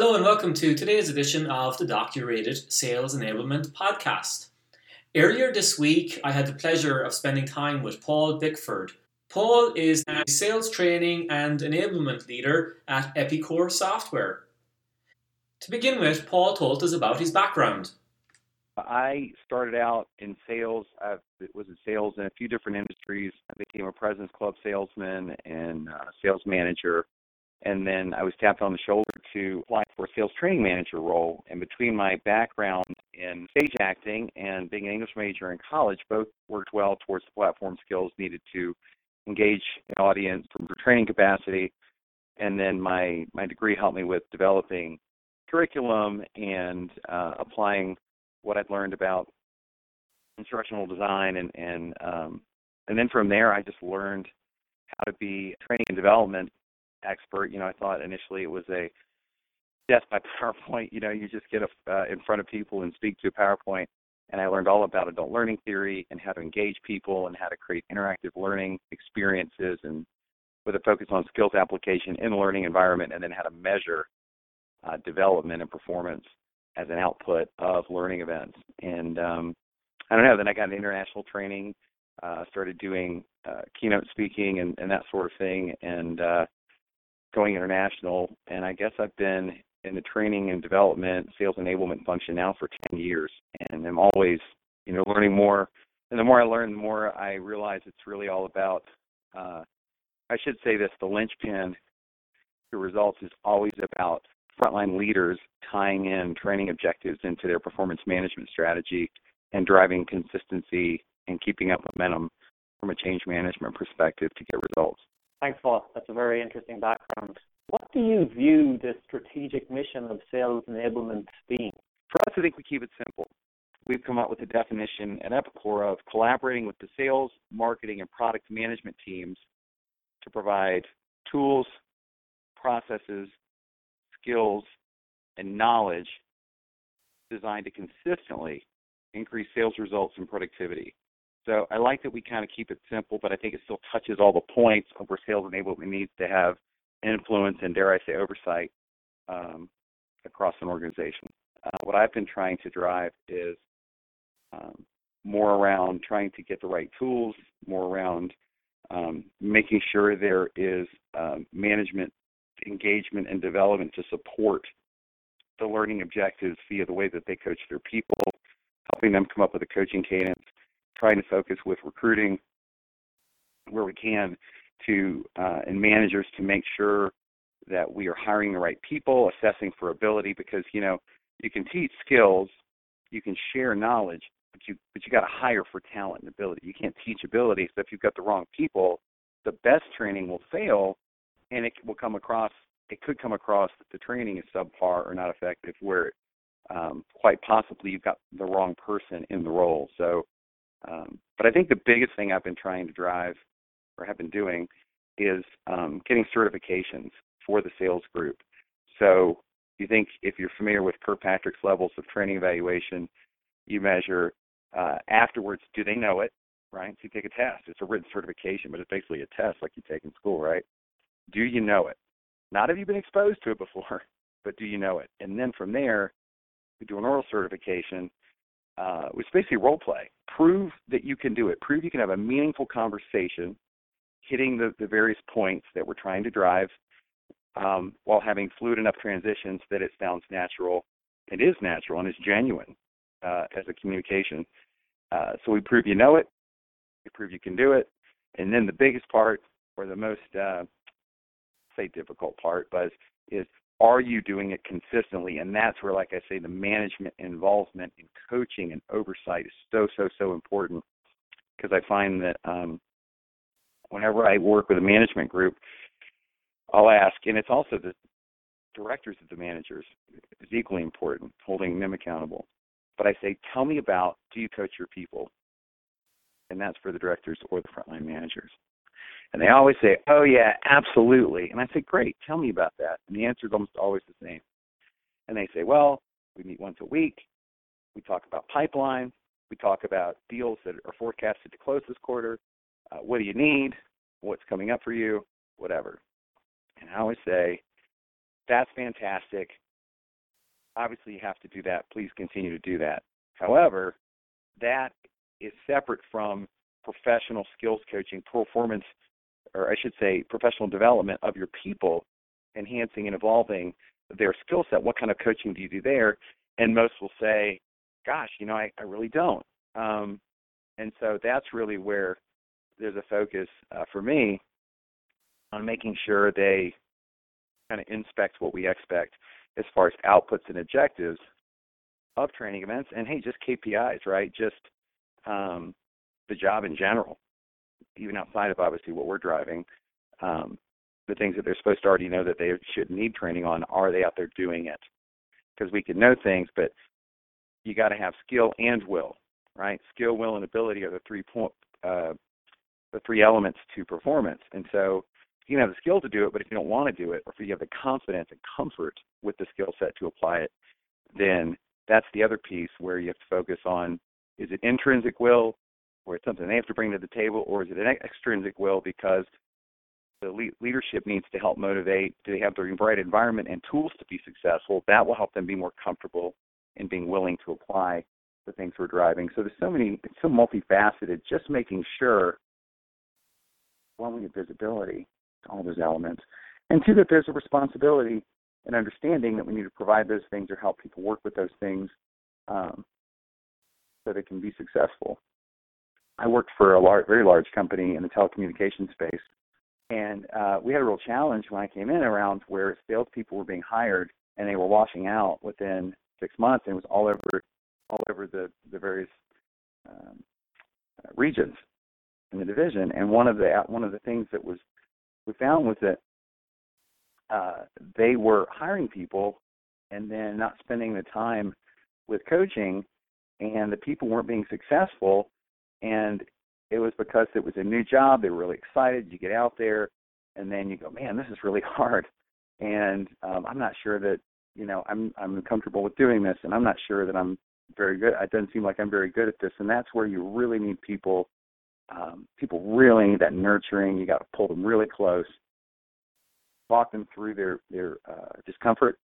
Hello and welcome to today's edition of the DocuRated Sales Enablement Podcast. Earlier this week, I had the pleasure of spending time with Paul Bickford. Paul is a sales training and enablement leader at Epicor Software. To begin with, Paul told us about his background. I started out in sales. Uh, I was in sales in a few different industries. I became a President's Club salesman and uh, sales manager and then I was tapped on the shoulder to apply for a sales training manager role. And between my background in stage acting and being an English major in college, both worked well towards the platform skills needed to engage an audience from training capacity. And then my my degree helped me with developing curriculum and uh, applying what I'd learned about instructional design and and um, and then from there I just learned how to be training and development expert. You know, I thought initially it was a death by PowerPoint. You know, you just get a, uh, in front of people and speak to a PowerPoint. And I learned all about adult learning theory and how to engage people and how to create interactive learning experiences and with a focus on skills application in the learning environment and then how to measure uh, development and performance as an output of learning events. And um, I don't know, then I got international training, uh, started doing uh, keynote speaking and, and that sort of thing. And uh, going international, and I guess I've been in the training and development, sales enablement function now for 10 years, and I'm always, you know, learning more. And the more I learn, the more I realize it's really all about. Uh, I should say this: the linchpin to results is always about frontline leaders tying in training objectives into their performance management strategy and driving consistency and keeping up momentum from a change management perspective to get results. Thanks, Paul. That's a very interesting background. What do you view the strategic mission of sales enablement being? For us, I think we keep it simple. We've come up with a definition at Epicor of collaborating with the sales, marketing, and product management teams to provide tools, processes, skills, and knowledge designed to consistently increase sales results and productivity. So I like that we kind of keep it simple, but I think it still touches all the points of where sales enablement needs to have influence and, dare I say, oversight um, across an organization. Uh, what I've been trying to drive is um, more around trying to get the right tools, more around um, making sure there is um, management engagement and development to support the learning objectives via the way that they coach their people, helping them come up with a coaching cadence trying to focus with recruiting where we can to uh, and managers to make sure that we are hiring the right people, assessing for ability because you know you can teach skills, you can share knowledge, but you but you got to hire for talent and ability. You can't teach ability. So if you've got the wrong people, the best training will fail, and it will come across. It could come across that the training is subpar or not effective, where um, quite possibly you've got the wrong person in the role. So but I think the biggest thing I've been trying to drive or have been doing is um, getting certifications for the sales group. So you think if you're familiar with Kirkpatrick's levels of training evaluation, you measure uh, afterwards, do they know it, right? So you take a test. It's a written certification, but it's basically a test like you take in school, right? Do you know it? Not have you been exposed to it before, but do you know it? And then from there, we do an oral certification uh, which basically role play. Prove that you can do it. Prove you can have a meaningful conversation, hitting the, the various points that we're trying to drive, um, while having fluid enough transitions that it sounds natural. It is natural and is genuine uh, as a communication. Uh, so we prove you know it. We prove you can do it. And then the biggest part, or the most, uh, say, difficult part, but is are you doing it consistently? And that's where, like I say, the management involvement and coaching and oversight is so, so, so important. Because I find that um, whenever I work with a management group, I'll ask, and it's also the directors of the managers is equally important, holding them accountable. But I say, tell me about do you coach your people? And that's for the directors or the frontline managers. And they always say, "Oh yeah, absolutely." And I say, "Great, tell me about that." And the answer is almost always the same. And they say, "Well, we meet once a week. We talk about pipeline. We talk about deals that are forecasted to close this quarter. Uh, what do you need? What's coming up for you? Whatever." And I always say, "That's fantastic. obviously you have to do that. Please continue to do that. However, that is separate from professional skills coaching, performance, or I should say, professional development of your people, enhancing and evolving their skill set. What kind of coaching do you do there? And most will say, gosh, you know, I, I really don't. Um, and so that's really where there's a focus uh, for me on making sure they kind of inspect what we expect as far as outputs and objectives of training events and hey just kpis right just um, the job in general even outside of obviously what we're driving um, the things that they're supposed to already know that they should need training on are they out there doing it? Because we can know things but you got to have skill and will right? Skill will and ability are the three point uh, the three elements to performance. And so you can have the skill to do it, but if you don't want to do it, or if you have the confidence and comfort with the skill set to apply it, then that's the other piece where you have to focus on is it intrinsic will, or it's something they have to bring to the table, or is it an extrinsic will because the le- leadership needs to help motivate? Do they have the right environment and tools to be successful? That will help them be more comfortable in being willing to apply the things we're driving. So there's so many, it's so multifaceted. Just making sure, one, we get visibility, to all those elements. And two, that there's a responsibility and understanding that we need to provide those things or help people work with those things um, so they can be successful. I worked for a large, very large company in the telecommunications space, and uh, we had a real challenge when I came in around where salespeople were being hired and they were washing out within six months, and it was all over, all over the the various um, regions in the division. And one of the one of the things that was we found was that uh, they were hiring people and then not spending the time with coaching, and the people weren't being successful. And it was because it was a new job. They were really excited. You get out there, and then you go, man, this is really hard, and um, I'm not sure that you know I'm I'm comfortable with doing this, and I'm not sure that I'm very good. It doesn't seem like I'm very good at this, and that's where you really need people um, people really need that nurturing. You got to pull them really close, walk them through their their uh, discomfort,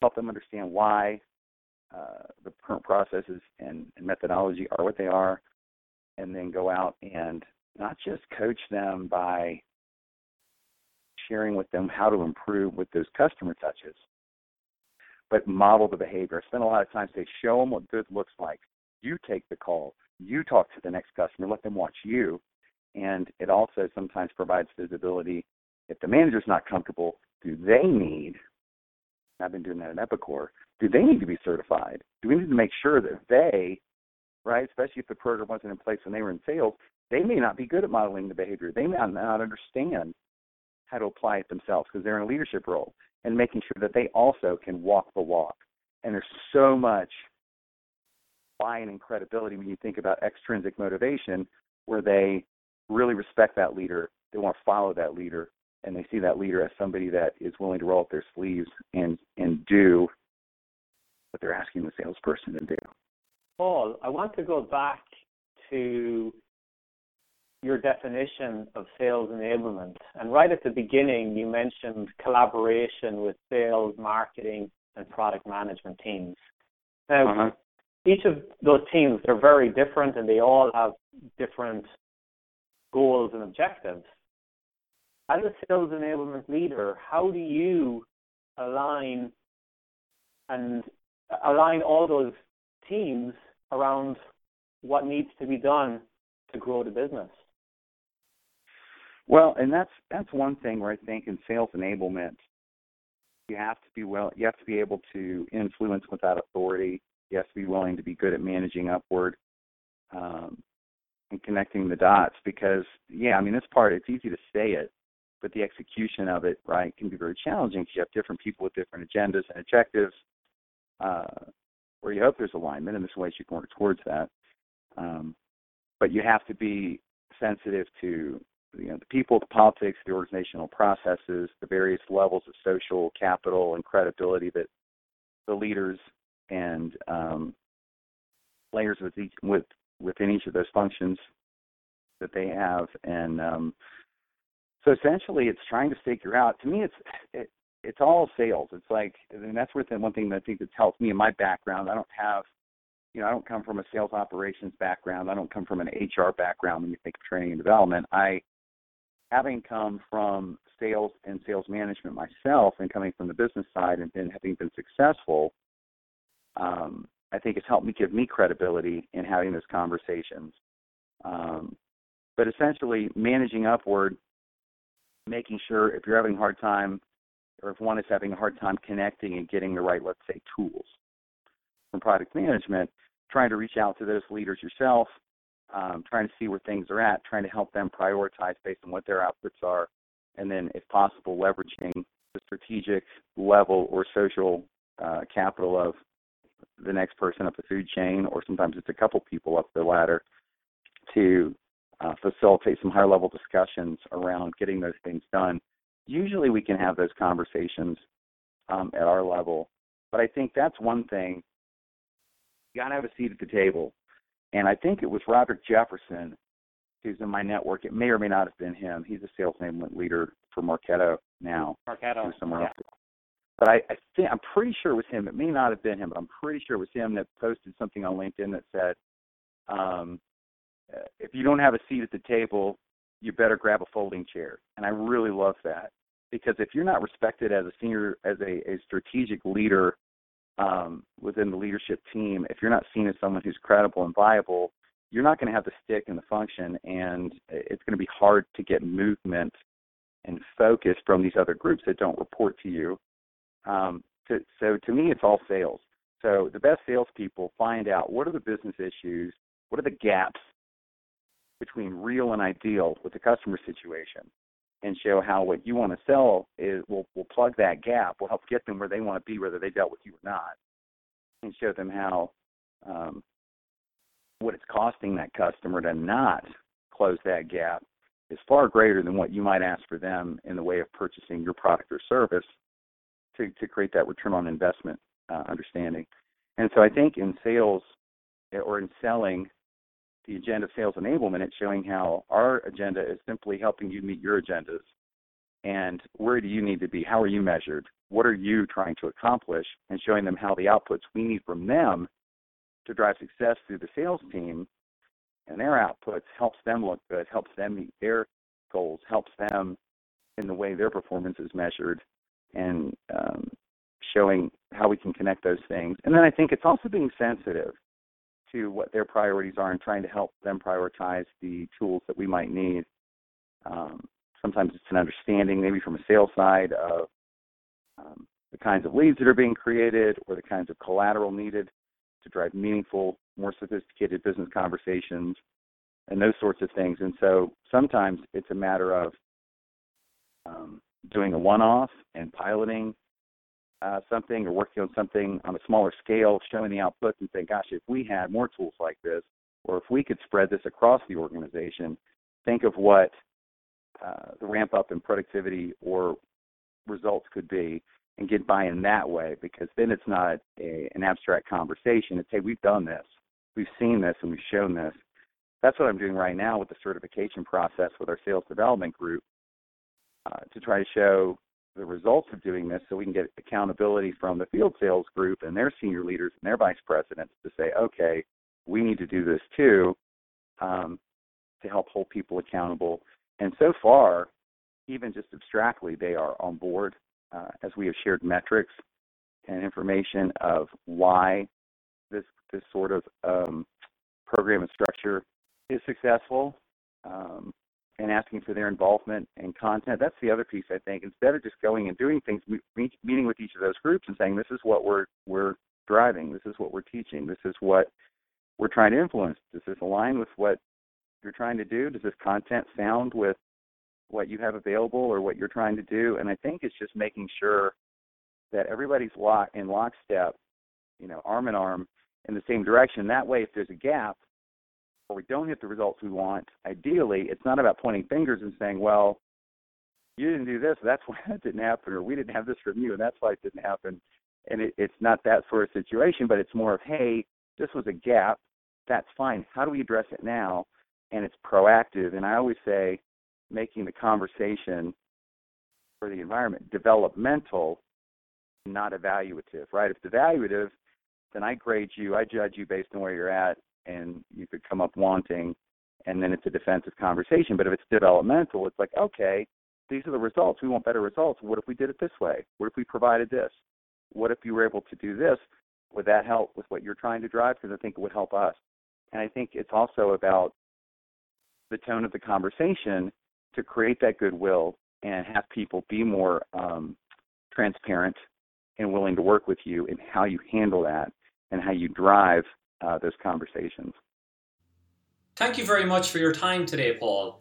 help them understand why uh, the current processes and, and methodology are what they are, and then go out and not just coach them by sharing with them how to improve with those customer touches, but model the behavior. I spend a lot of time say, show them what good looks like. You take the call you talk to the next customer, let them watch you. And it also sometimes provides visibility. If the manager's not comfortable, do they need, I've been doing that at Epicor, do they need to be certified? Do we need to make sure that they, right, especially if the program wasn't in place when they were in sales, they may not be good at modeling the behavior. They may not understand how to apply it themselves because they're in a leadership role and making sure that they also can walk the walk. And there's so much buy-in and credibility when you think about extrinsic motivation, where they really respect that leader, they want to follow that leader, and they see that leader as somebody that is willing to roll up their sleeves and and do what they're asking the salesperson to do. Paul, I want to go back to your definition of sales enablement. And right at the beginning, you mentioned collaboration with sales, marketing, and product management teams. Now, uh-huh each of those teams are very different and they all have different goals and objectives. As a sales enablement leader, how do you align and align all those teams around what needs to be done to grow the business? Well, and that's that's one thing where I think in sales enablement, you have to be well, you have to be able to influence without authority you have to be willing to be good at managing upward um, and connecting the dots because yeah i mean this part it's easy to say it but the execution of it right can be very challenging because you have different people with different agendas and objectives uh, where you hope there's alignment and there's ways you can work towards that um, but you have to be sensitive to you know the people, the politics, the organizational processes, the various levels of social capital and credibility that the leaders and um, with each with within each of those functions that they have, and um, so essentially, it's trying to figure out. To me, it's it, it's all sales. It's like, and that's where the one thing that I think that's helped me in my background. I don't have, you know, I don't come from a sales operations background. I don't come from an HR background when you think of training and development. I, having come from sales and sales management myself and coming from the business side and, and having been successful, um, I think it's helped me give me credibility in having those conversations. Um, but essentially, managing upward, making sure if you're having a hard time or if one is having a hard time connecting and getting the right, let's say, tools. From product management, trying to reach out to those leaders yourself, um, trying to see where things are at, trying to help them prioritize based on what their outputs are, and then, if possible, leveraging the strategic level or social uh, capital of the next person up the food chain, or sometimes it's a couple people up the ladder, to uh, facilitate some higher level discussions around getting those things done usually we can have those conversations um, at our level. But I think that's one thing. You got to have a seat at the table. And I think it was Roderick Jefferson who's in my network. It may or may not have been him. He's a sales enablement leader for Marketo now. Marketo. Somewhere yeah. else. But I, I think I'm pretty sure it was him. It may not have been him, but I'm pretty sure it was him that posted something on LinkedIn that said, um, "If you don't have a seat at the table, you better grab a folding chair. And I really love that because if you're not respected as a senior, as a, a strategic leader um, within the leadership team, if you're not seen as someone who's credible and viable, you're not going to have the stick and the function, and it's going to be hard to get movement and focus from these other groups that don't report to you. Um, to, so to me, it's all sales. So the best salespeople find out what are the business issues, what are the gaps between real and ideal with the customer situation and show how what you want to sell is will will plug that gap, will help get them where they want to be, whether they dealt with you or not, and show them how um, what it's costing that customer to not close that gap is far greater than what you might ask for them in the way of purchasing your product or service to to create that return on investment uh, understanding. And so I think in sales or in selling the agenda sales enablement, it's showing how our agenda is simply helping you meet your agendas. And where do you need to be? How are you measured? What are you trying to accomplish? And showing them how the outputs we need from them to drive success through the sales team and their outputs helps them look good, helps them meet their goals, helps them in the way their performance is measured, and um, showing how we can connect those things. And then I think it's also being sensitive to what their priorities are and trying to help them prioritize the tools that we might need. Um, sometimes it's an understanding, maybe from a sales side, of um, the kinds of leads that are being created or the kinds of collateral needed to drive meaningful, more sophisticated business conversations and those sorts of things. And so sometimes it's a matter of um, doing a one off and piloting uh, something or working on something on a smaller scale, showing the output and saying, gosh, if we had more tools like this, or if we could spread this across the organization, think of what uh, the ramp up in productivity or results could be and get buy-in that way because then it's not a, an abstract conversation. It's, hey, we've done this. We've seen this and we've shown this. That's what I'm doing right now with the certification process with our sales development group uh, to try to show the results of doing this so we can get accountability from the field sales group and their senior leaders and their vice presidents to say, okay, we need to do this too um, to help hold people accountable. And so far, even just abstractly, they are on board uh, as we have shared metrics and information of why this this sort of um, program and structure is successful. Um, and asking for their involvement and content. That's the other piece I think. Instead of just going and doing things, meeting with each of those groups and saying, "This is what we're we're driving. This is what we're teaching. This is what we're trying to influence. Does this align with what you're trying to do? Does this content sound with what you have available or what you're trying to do?" And I think it's just making sure that everybody's lock in lockstep, you know, arm in arm in the same direction. That way, if there's a gap, or we don't get the results we want, ideally, it's not about pointing fingers and saying, well, you didn't do this, that's why that didn't happen, or we didn't have this from you, and that's why it didn't happen. And it, it's not that sort of situation, but it's more of, hey, this was a gap. That's fine. How do we address it now? And it's proactive. And I always say, making the conversation for the environment. Developmental, not evaluative, right? If it's evaluative, then I grade you, I judge you based on where you're at, and you could come up wanting, and then it's a defensive conversation. But if it's developmental, it's like, okay, these are the results. We want better results. What if we did it this way? What if we provided this? What if you were able to do this? Would that help with what you're trying to drive? Because I think it would help us. And I think it's also about the tone of the conversation to create that goodwill and have people be more um, transparent and willing to work with you in how you handle that and how you drive uh, those conversations. Thank you very much for your time today, Paul.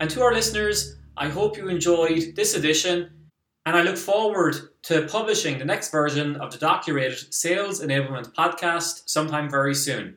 And to our listeners, I hope you enjoyed this edition, and I look forward to publishing the next version of the Docurated Sales Enablement podcast sometime very soon.